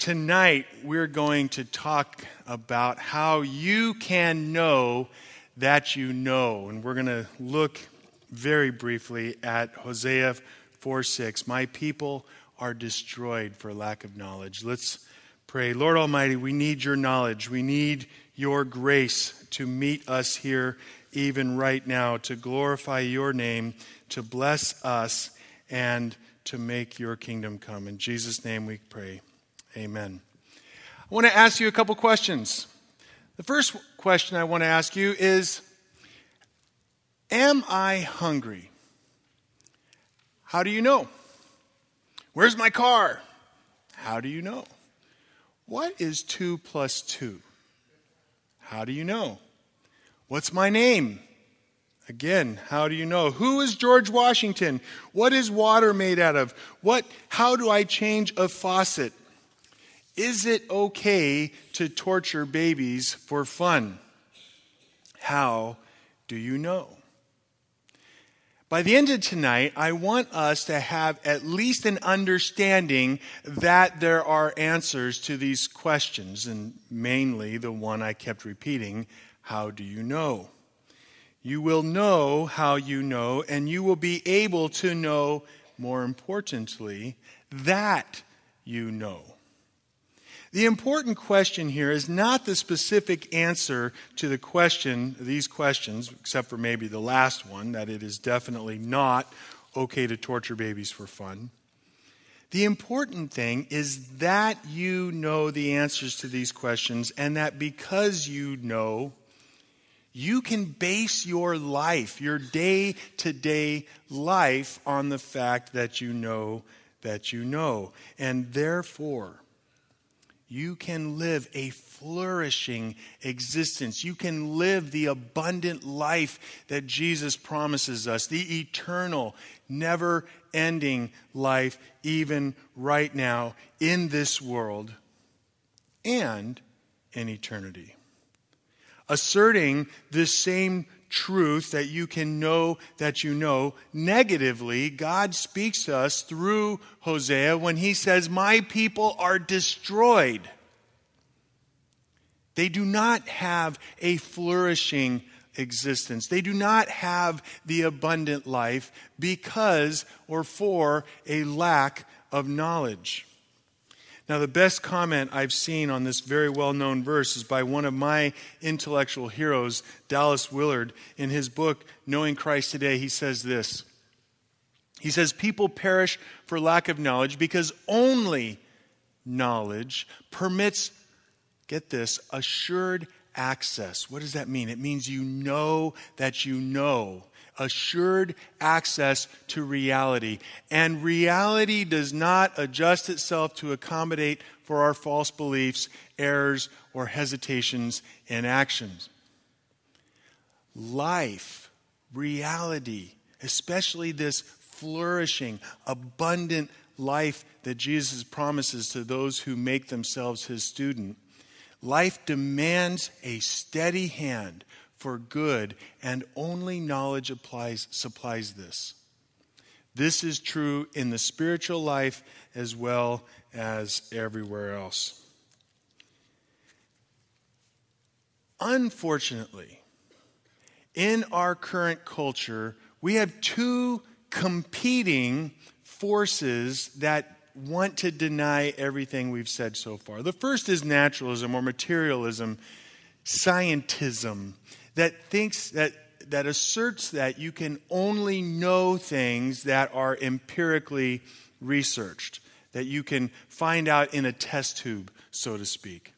tonight we're going to talk about how you can know that you know. And we're going to look very briefly at Hosea 4 6. My people are destroyed for lack of knowledge. Let's pray. Lord Almighty, we need your knowledge. We need your grace to meet us here, even right now, to glorify your name, to bless us, and to make your kingdom come. In Jesus' name we pray. Amen. I want to ask you a couple questions. The first question I want to ask you is Am I hungry? How do you know? Where's my car? How do you know? What is 2 plus 2? How do you know? What's my name? Again, how do you know? Who is George Washington? What is water made out of? What how do I change a faucet? Is it okay to torture babies for fun? How do you know? By the end of tonight, I want us to have at least an understanding that there are answers to these questions, and mainly the one I kept repeating how do you know? You will know how you know, and you will be able to know, more importantly, that you know. The important question here is not the specific answer to the question, these questions, except for maybe the last one, that it is definitely not okay to torture babies for fun. The important thing is that you know the answers to these questions, and that because you know, you can base your life, your day to day life, on the fact that you know that you know. And therefore, you can live a flourishing existence. You can live the abundant life that Jesus promises us, the eternal, never ending life, even right now in this world and in eternity. Asserting this same truth that you can know that you know. Negatively, God speaks to us through Hosea when he says, My people are destroyed. They do not have a flourishing existence. They do not have the abundant life because or for a lack of knowledge. Now, the best comment I've seen on this very well known verse is by one of my intellectual heroes, Dallas Willard. In his book, Knowing Christ Today, he says this He says, People perish for lack of knowledge because only knowledge permits, get this, assured access. What does that mean? It means you know that you know assured access to reality. And reality does not adjust itself to accommodate for our false beliefs, errors, or hesitations in actions. Life, reality, especially this flourishing, abundant life that Jesus promises to those who make themselves his student. Life demands a steady hand for good, and only knowledge applies, supplies this. This is true in the spiritual life as well as everywhere else. Unfortunately, in our current culture, we have two competing forces that want to deny everything we've said so far. The first is naturalism or materialism, scientism that thinks that that asserts that you can only know things that are empirically researched, that you can find out in a test tube, so to speak.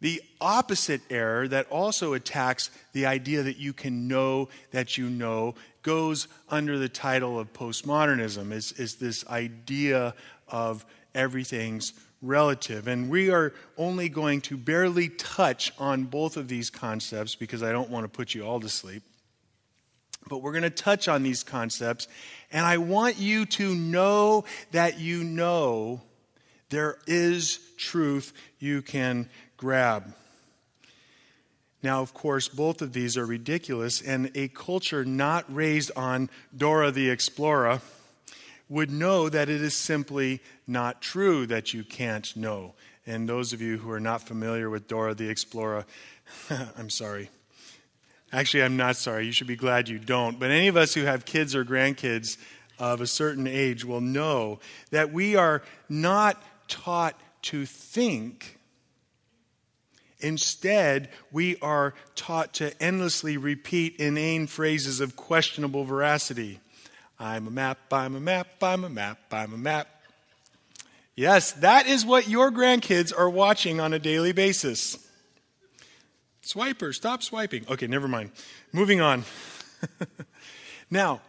The opposite error that also attacks the idea that you can know that you know goes under the title of postmodernism, is, is this idea of everything's relative. And we are only going to barely touch on both of these concepts because I don't want to put you all to sleep. But we're going to touch on these concepts. And I want you to know that you know there is truth you can grab. Now, of course, both of these are ridiculous, and a culture not raised on Dora the Explorer would know that it is simply not true that you can't know. And those of you who are not familiar with Dora the Explorer, I'm sorry. Actually, I'm not sorry. You should be glad you don't. But any of us who have kids or grandkids of a certain age will know that we are not taught to think. Instead, we are taught to endlessly repeat inane phrases of questionable veracity. I'm a map, I'm a map, I'm a map, I'm a map. Yes, that is what your grandkids are watching on a daily basis. Swiper, stop swiping. Okay, never mind. Moving on. now,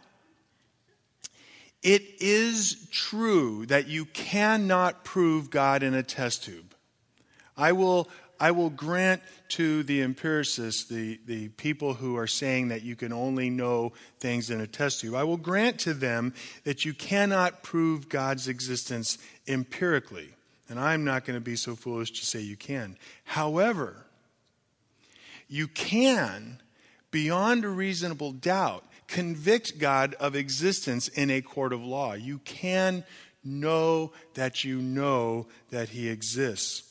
it is true that you cannot prove God in a test tube. I will I will grant to the empiricists, the, the people who are saying that you can only know things in a test tube, I will grant to them that you cannot prove God's existence empirically. And I'm not going to be so foolish to say you can. However, you can, beyond a reasonable doubt, convict God of existence in a court of law. You can know that you know that He exists.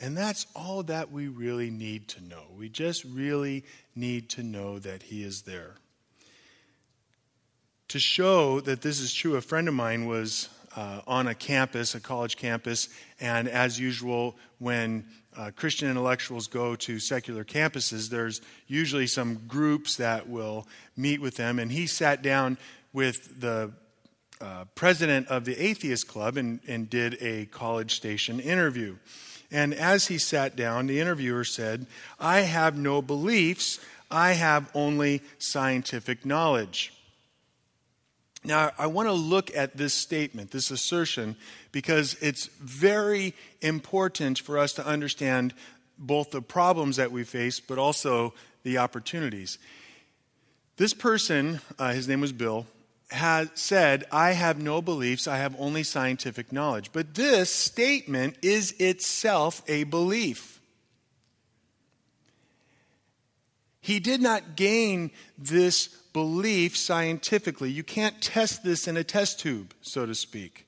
And that's all that we really need to know. We just really need to know that He is there. To show that this is true, a friend of mine was uh, on a campus, a college campus, and as usual, when uh, Christian intellectuals go to secular campuses, there's usually some groups that will meet with them. And he sat down with the uh, president of the Atheist Club and, and did a college station interview. And as he sat down, the interviewer said, I have no beliefs, I have only scientific knowledge. Now, I want to look at this statement, this assertion, because it's very important for us to understand both the problems that we face, but also the opportunities. This person, uh, his name was Bill, had said, I have no beliefs, I have only scientific knowledge. But this statement is itself a belief. He did not gain this belief scientifically. You can't test this in a test tube, so to speak.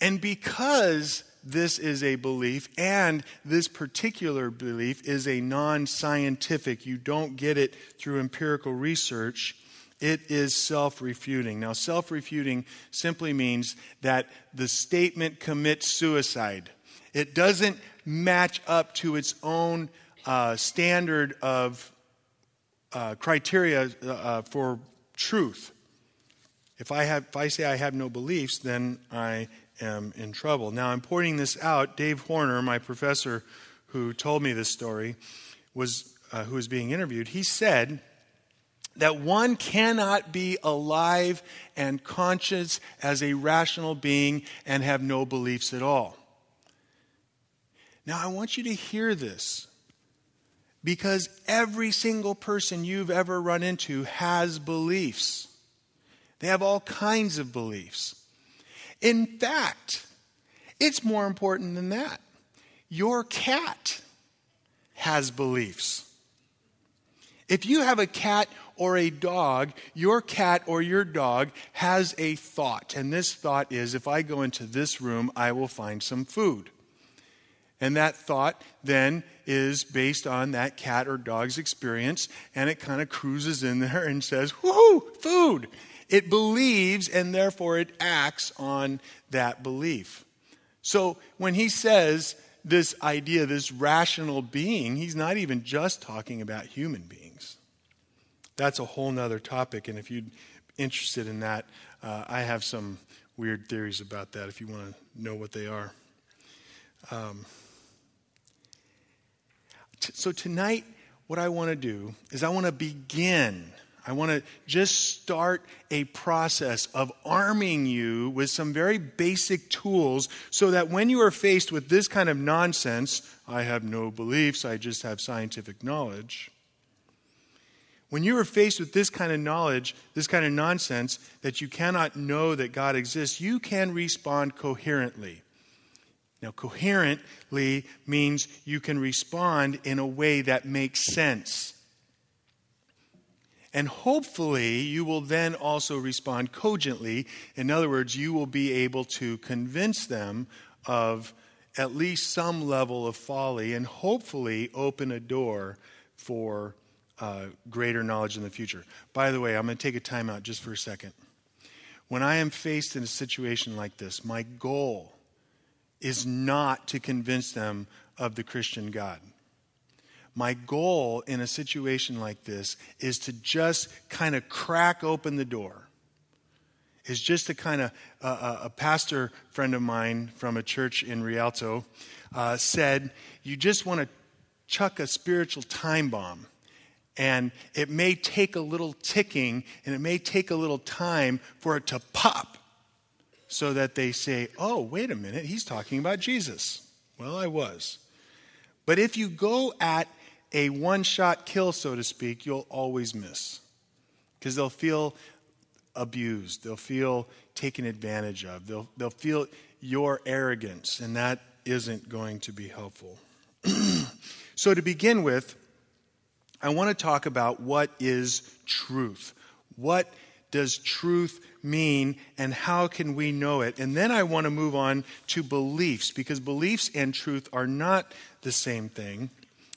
And because this is a belief, and this particular belief is a non scientific, you don't get it through empirical research it is self refuting. Now, self refuting simply means that the statement commits suicide. It doesn't match up to its own uh, standard of uh, criteria uh, uh for truth. If I, have, if I say I have no beliefs, then I am in trouble. Now, I'm pointing this out. Dave Horner, my professor who told me this story, was, uh, who was being interviewed, he said, that one cannot be alive and conscious as a rational being and have no beliefs at all. Now, I want you to hear this because every single person you've ever run into has beliefs. They have all kinds of beliefs. In fact, it's more important than that. Your cat has beliefs. If you have a cat or a dog, your cat or your dog has a thought. And this thought is if I go into this room, I will find some food. And that thought then is based on that cat or dog's experience, and it kind of cruises in there and says, Woohoo, food! It believes, and therefore it acts on that belief. So when he says this idea, this rational being, he's not even just talking about human beings that's a whole nother topic. And if you're interested in that, uh, I have some weird theories about that if you want to know what they are. Um, t- so tonight, what I want to do is I want to begin. I want to just start a process of arming you with some very basic tools so that when you are faced with this kind of nonsense, I have no beliefs, I just have scientific knowledge, when you are faced with this kind of knowledge, this kind of nonsense, that you cannot know that God exists, you can respond coherently. Now, coherently means you can respond in a way that makes sense. And hopefully, you will then also respond cogently. In other words, you will be able to convince them of at least some level of folly and hopefully open a door for uh, greater knowledge in the future. By the way, I'm going to take a time out just for a second. When I am faced in a situation like this, my goal is not to convince them of the Christian God. My goal in a situation like this is to just kind of crack open the door. Is just to kind of, uh, a pastor friend of mine from a church in Rialto uh, said, You just want to chuck a spiritual time bomb. And it may take a little ticking and it may take a little time for it to pop so that they say, Oh, wait a minute, he's talking about Jesus. Well, I was. But if you go at a one shot kill, so to speak, you'll always miss. Because they'll feel abused, they'll feel taken advantage of, they'll, they'll feel your arrogance, and that isn't going to be helpful. so, to begin with, I want to talk about what is truth. What does truth mean and how can we know it? And then I want to move on to beliefs because beliefs and truth are not the same thing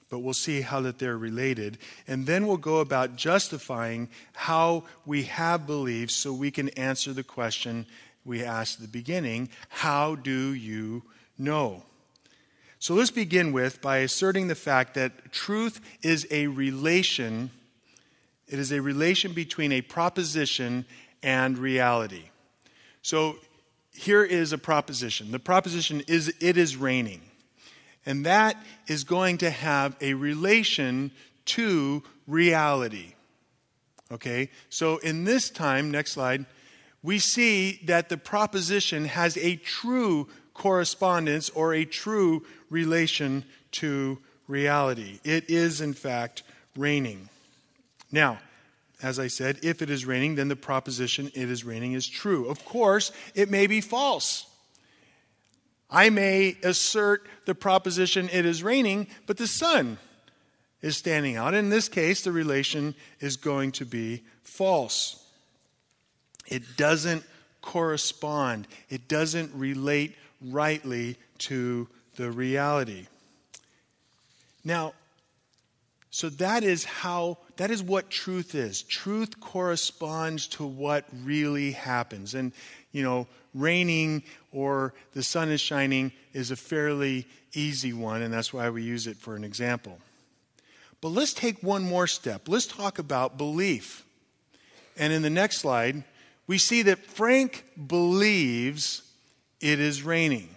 but we'll see how that they're related. And then we'll go about justifying how we have beliefs so we can answer the question we asked at the beginning how do you know? So let's begin with by asserting the fact that truth is a relation. It is a relation between a proposition and reality. So here is a proposition. The proposition is it is raining. And that is going to have a relation to reality. Okay? So in this time, next slide, we see that the proposition has a true correspondence or a true relation to reality. It is, in fact, raining. Now, as I said, if it is raining, then the proposition it is raining is true. Of course, it may be false. I may assert the proposition it is raining, but the sun is standing out. In this case, the relation is going to be false. It doesn't correspond, it doesn't relate rightly to the reality. Now, so that is how, that is what truth is. Truth corresponds to what really happens. And, you know, raining or the sun is shining is a fairly easy one, and that's why we use it for an example. But let's take one more step. Let's talk about belief. And in the next slide, we see that Frank believes it is raining.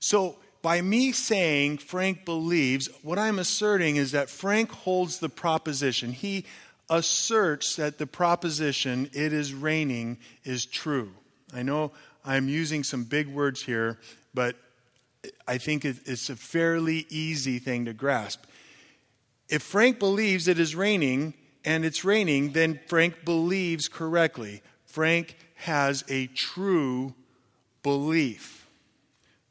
So, by me saying Frank believes, what I'm asserting is that Frank holds the proposition. He asserts that the proposition, it is raining, is true. I know I'm using some big words here, but I think it's a fairly easy thing to grasp. If Frank believes it is raining and it's raining, then Frank believes correctly. Frank has a true belief.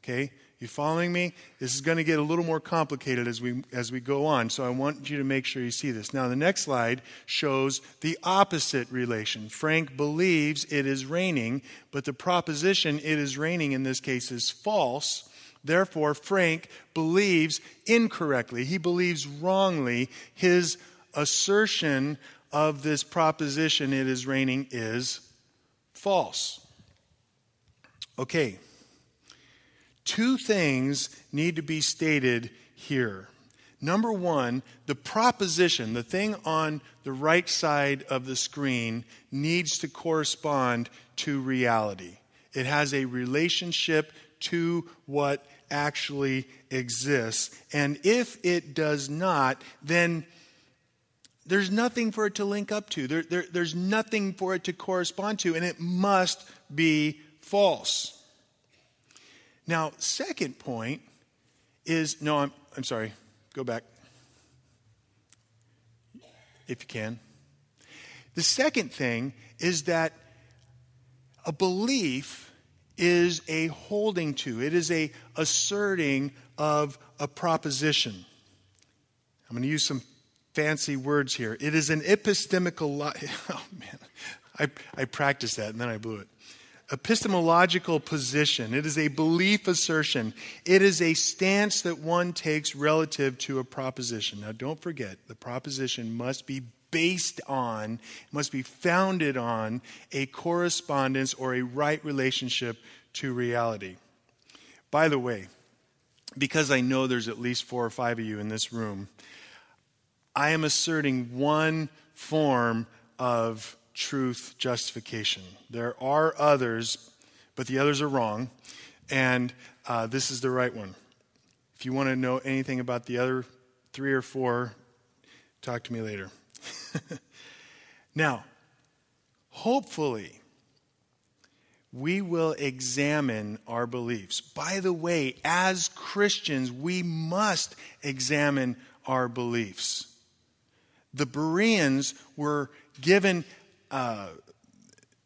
Okay? You following me? This is going to get a little more complicated as we as we go on. So I want you to make sure you see this. Now the next slide shows the opposite relation. Frank believes it is raining, but the proposition it is raining in this case is false. Therefore Frank believes incorrectly. He believes wrongly. His assertion of this proposition it is raining is false. Okay two things need to be stated here. Number one, the proposition, the thing on the right side of the screen, needs to correspond to reality. It has a relationship to what actually exists. And if it does not, then there's nothing for it to link up to. There, there, there's nothing for it to correspond to, and it must be false. Now, second point is no, I'm, I'm sorry, go back if you can. The second thing is that a belief is a holding to, it is a asserting of a proposition. I'm going to use some fancy words here. It is an epistemical. Oh man, I, I practiced that and then I blew it. Epistemological position. It is a belief assertion. It is a stance that one takes relative to a proposition. Now, don't forget, the proposition must be based on, must be founded on a correspondence or a right relationship to reality. By the way, because I know there's at least four or five of you in this room, I am asserting one form of truth justification. There are others, but the others are wrong, and uh, this is the right one. If you want to know anything about the other three or four, talk to me later. now, hopefully, we will examine our beliefs. By the way, as Christians, we must examine our beliefs. The Bereans were given, uh,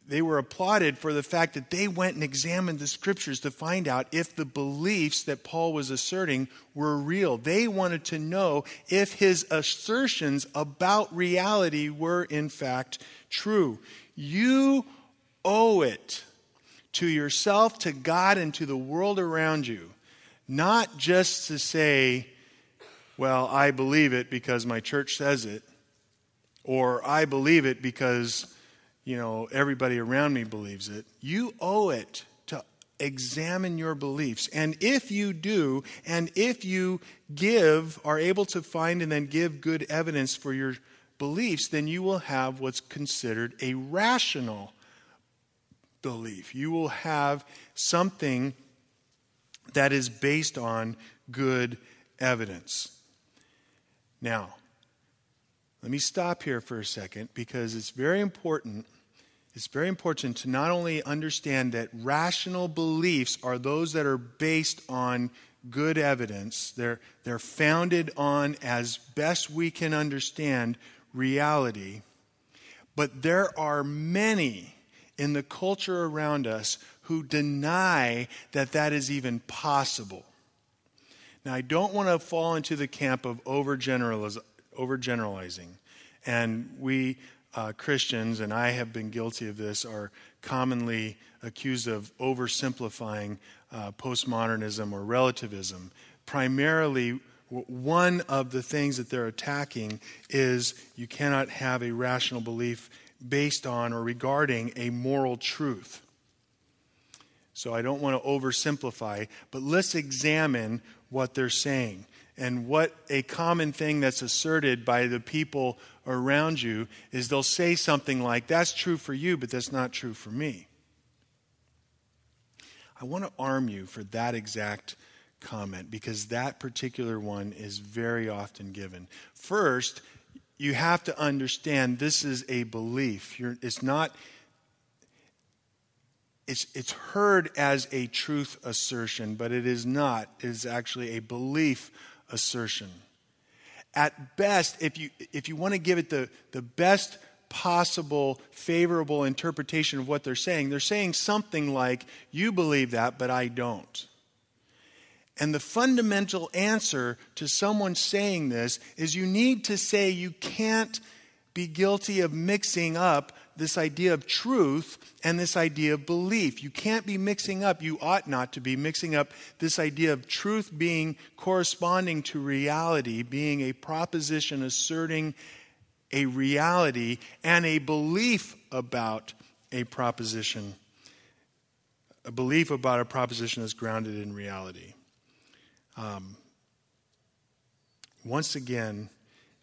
they were applauded for the fact that they went and examined the scriptures to find out if the beliefs that Paul was asserting were real. They wanted to know if his assertions about reality were in fact true. You owe it to yourself, to God, and to the world around you. Not just to say, well, I believe it because my church says it, or I believe it because, you know, everybody around me believes it. You owe it to examine your beliefs. And if you do, and if you give, are able to find and then give good evidence for your beliefs, then you will have what's considered a rational belief. You will have something that is based on good evidence. Now, let me stop here for a second because it's very important. It's very important to not only understand that rational beliefs are those that are based on good evidence, they're, they're founded on, as best we can understand, reality. But there are many in the culture around us who deny that that is even possible. Now, I don't want to fall into the camp of overgeneralizing. And we uh, Christians, and I have been guilty of this, are commonly accused of oversimplifying uh, postmodernism or relativism. Primarily, one of the things that they're attacking is you cannot have a rational belief based on or regarding a moral truth. So I don't want to oversimplify, but let's examine what they're saying. And what a common thing that's asserted by the people around you is they'll say something like, That's true for you, but that's not true for me. I want to arm you for that exact comment because that particular one is very often given. First, you have to understand this is a belief. You're, it's not, it's, it's heard as a truth assertion, but it is not. It is actually a belief assertion. At best, if you, if you want to give it the, the best possible favorable interpretation of what they're saying, they're saying something like, You believe that, but I don't. And the fundamental answer to someone saying this is you need to say you can't be guilty of mixing up this idea of truth and this idea of belief. You can't be mixing up, you ought not to be mixing up this idea of truth being corresponding to reality, being a proposition asserting a reality, and a belief about a proposition. A belief about a proposition is grounded in reality. Um, once again,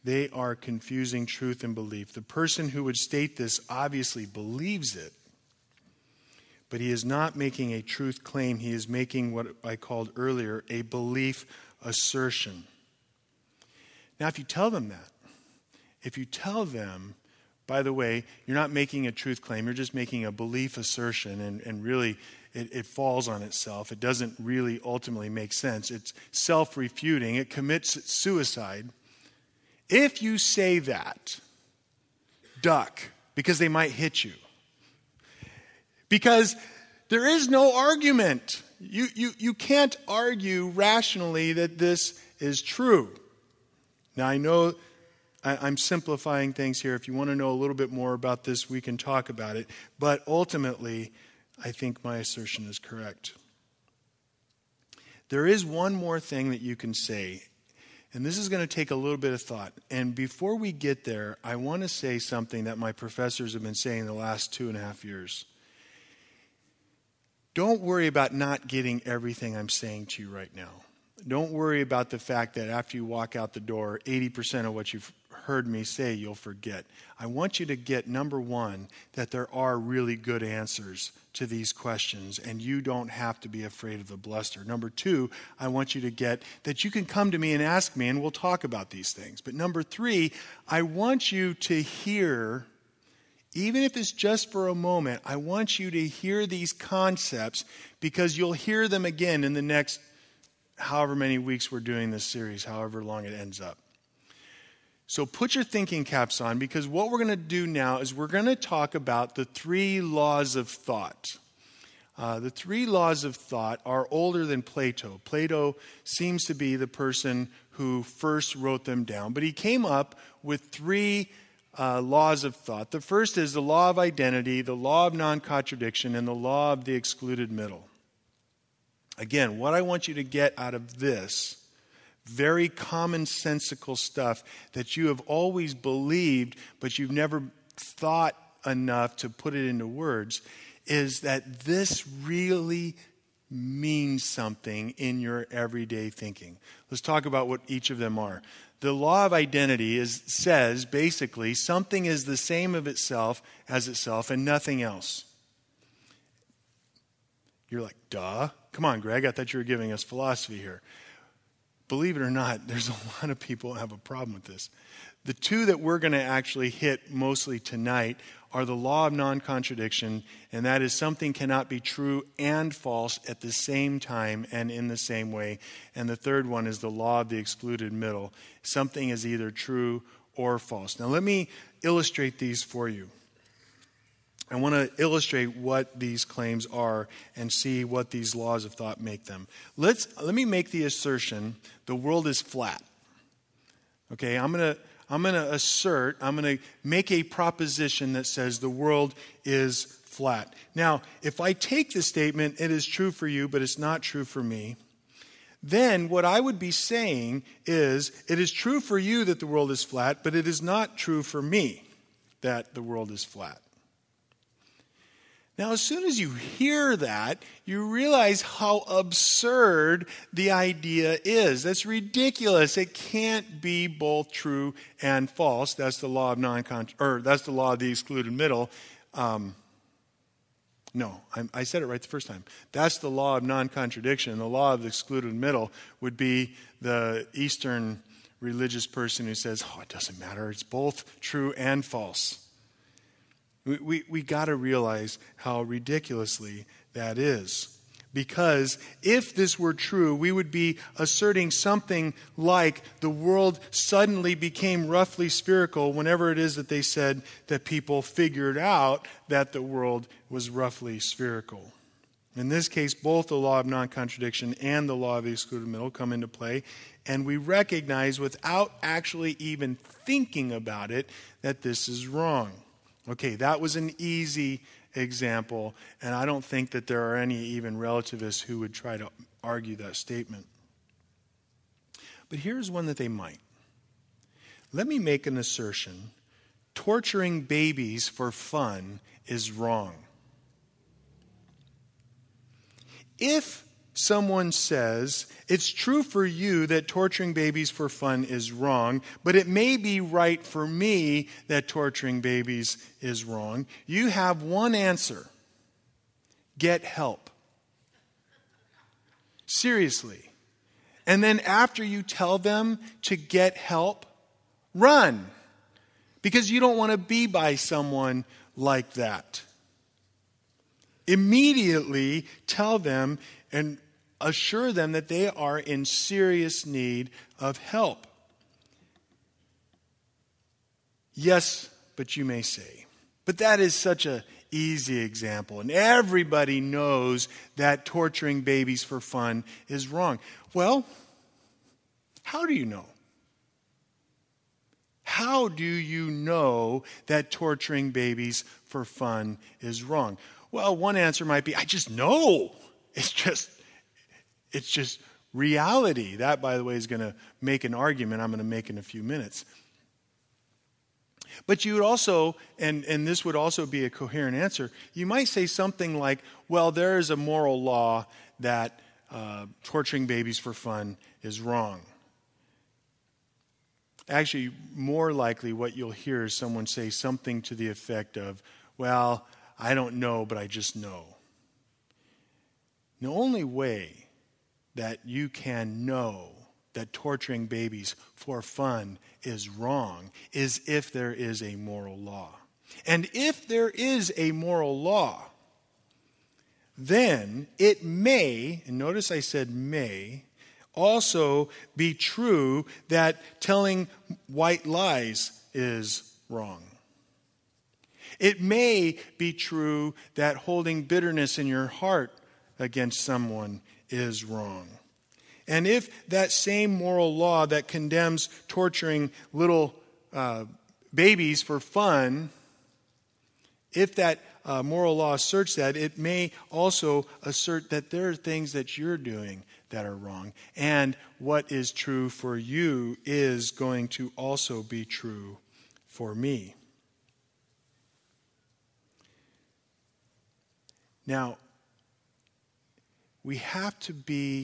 they are confusing truth and belief. The person who would state this obviously believes it, but he is not making a truth claim. He is making what I called earlier a belief assertion. Now, if you tell them that, if you tell them, by the way, you're not making a truth claim, you're just making a belief assertion, and, and really it, it falls on itself. It doesn't really ultimately make sense. It's self refuting, it commits suicide. If you say that, duck, because they might hit you. Because there is no argument. You, you, you can't argue rationally that this is true. Now, I know I, am simplifying things here. If you want to know a little bit more about this, we can talk about it. But ultimately, I think my assertion is correct. There is one more thing that you can say, and this is going to take a little bit of thought. And before we get there, I want to say something that my professors have been saying the last two and a half years. Don't worry about not getting everything I'm saying to you right now. Don't worry about the fact that after you walk out the door, 80% of what you've heard me say you'll forget. I want you to get number one, that there are really good answers to these questions, and you don't have to be afraid of the bluster. Number two, I want you to get that you can come to me and ask me, and we'll talk about these things. But number three, I want you to hear. Even if it's just for a moment, I want you to hear these concepts because you'll hear them again in the next however many weeks we're doing this series, however long it ends up. So put your thinking caps on because what we're going to do now is we're going to talk about the three laws of thought. Uh, the three laws of thought are older than Plato. Plato seems to be the person who first wrote them down, but he came up with three uh, laws of thought. The first is the law of identity, the law of non contradiction, and the law of the excluded middle. Again, what I want you to get out of this very commonsensical stuff that you have always believed, but you've never thought enough to put it into words, is that this really means something in your everyday thinking. Let's talk about what each of them are. The law of identity is, says basically something is the same of itself as itself and nothing else. You're like, duh. Come on, Greg. I thought you were giving us philosophy here believe it or not, there's a lot of people have a problem with this. The two that we're going to actually hit mostly tonight are the law of non contradiction, and that is something cannot be true and false at the same time and in the same way. And the third one is the law of the excluded middle. Something is either true or false. Now, let me illustrate these for you. I want to illustrate what these claims are and see what these laws of thought make them. Let's, let me make the assertion the world is flat. Okay, I'm going to I'm going to assert, I'm going to make a proposition that says the world is flat. Now, if I take the statement, it is true for you, but it's not true for me, then what I would be saying is it is true for you that the world is flat, but it is not true for me that the world is flat. Now, as soon as you hear that, you realize how absurd the idea is. That's ridiculous. It can't be both true and false. That's the law of non or that's the law of the excluded middle. Um, no, I, I said it right the first time. That's the law of non contradiction. The law of the excluded middle would be the Eastern religious person who says, oh, it doesn't matter. It's both true and false. We, we, we got to realize how ridiculously that is. Because if this were true, we would be asserting something like the world suddenly became roughly spherical whenever it is that they said that people figured out that the world was roughly spherical. In this case, both the law of non contradiction and the law of the excluded middle come into play, and we recognize without actually even thinking about it that this is wrong. Okay, that was an easy example, and I don't think that there are any even relativists who would try to argue that statement. But here's one that they might. Let me make an assertion torturing babies for fun is wrong. If someone says, It's true for you that torturing babies for fun is wrong, but it may be right for me that torturing babies is wrong, you have one answer get help. Seriously. And then after you tell them to get help, run. Because you don't want to be by someone like that. Immediately tell them and assure them that they are in serious need of help. Yes, but you may say. But that is such an easy example and everybody knows that torturing babies for fun is wrong. Well, how do you know? how do you know that torturing babies for fun is wrong? Well, one answer might be I just know. It's just it's just reality. That by the way is going to make an argument I'm going to make in a few minutes. But you would also, and, and this would also be a coherent answer, you might say something like, well, there is a moral law that uh, torturing babies for fun is wrong. Actually, more likely, what you'll hear is someone say something to the effect of, well, I don't know, but I just know. The only way that you can know that torturing babies for fun is wrong is if there is a moral law. And if there is a moral law, then it may, and notice I said may, also be true that telling white lies is wrong. It may be true that holding bitterness in your heart against someone is wrong. And if that same moral law that condemns torturing little uh, babies for fun, if that uh, moral law asserts that, it may also assert that there are things that you're doing that are wrong. And what is true for you is going to also be true for me. Now, we have to be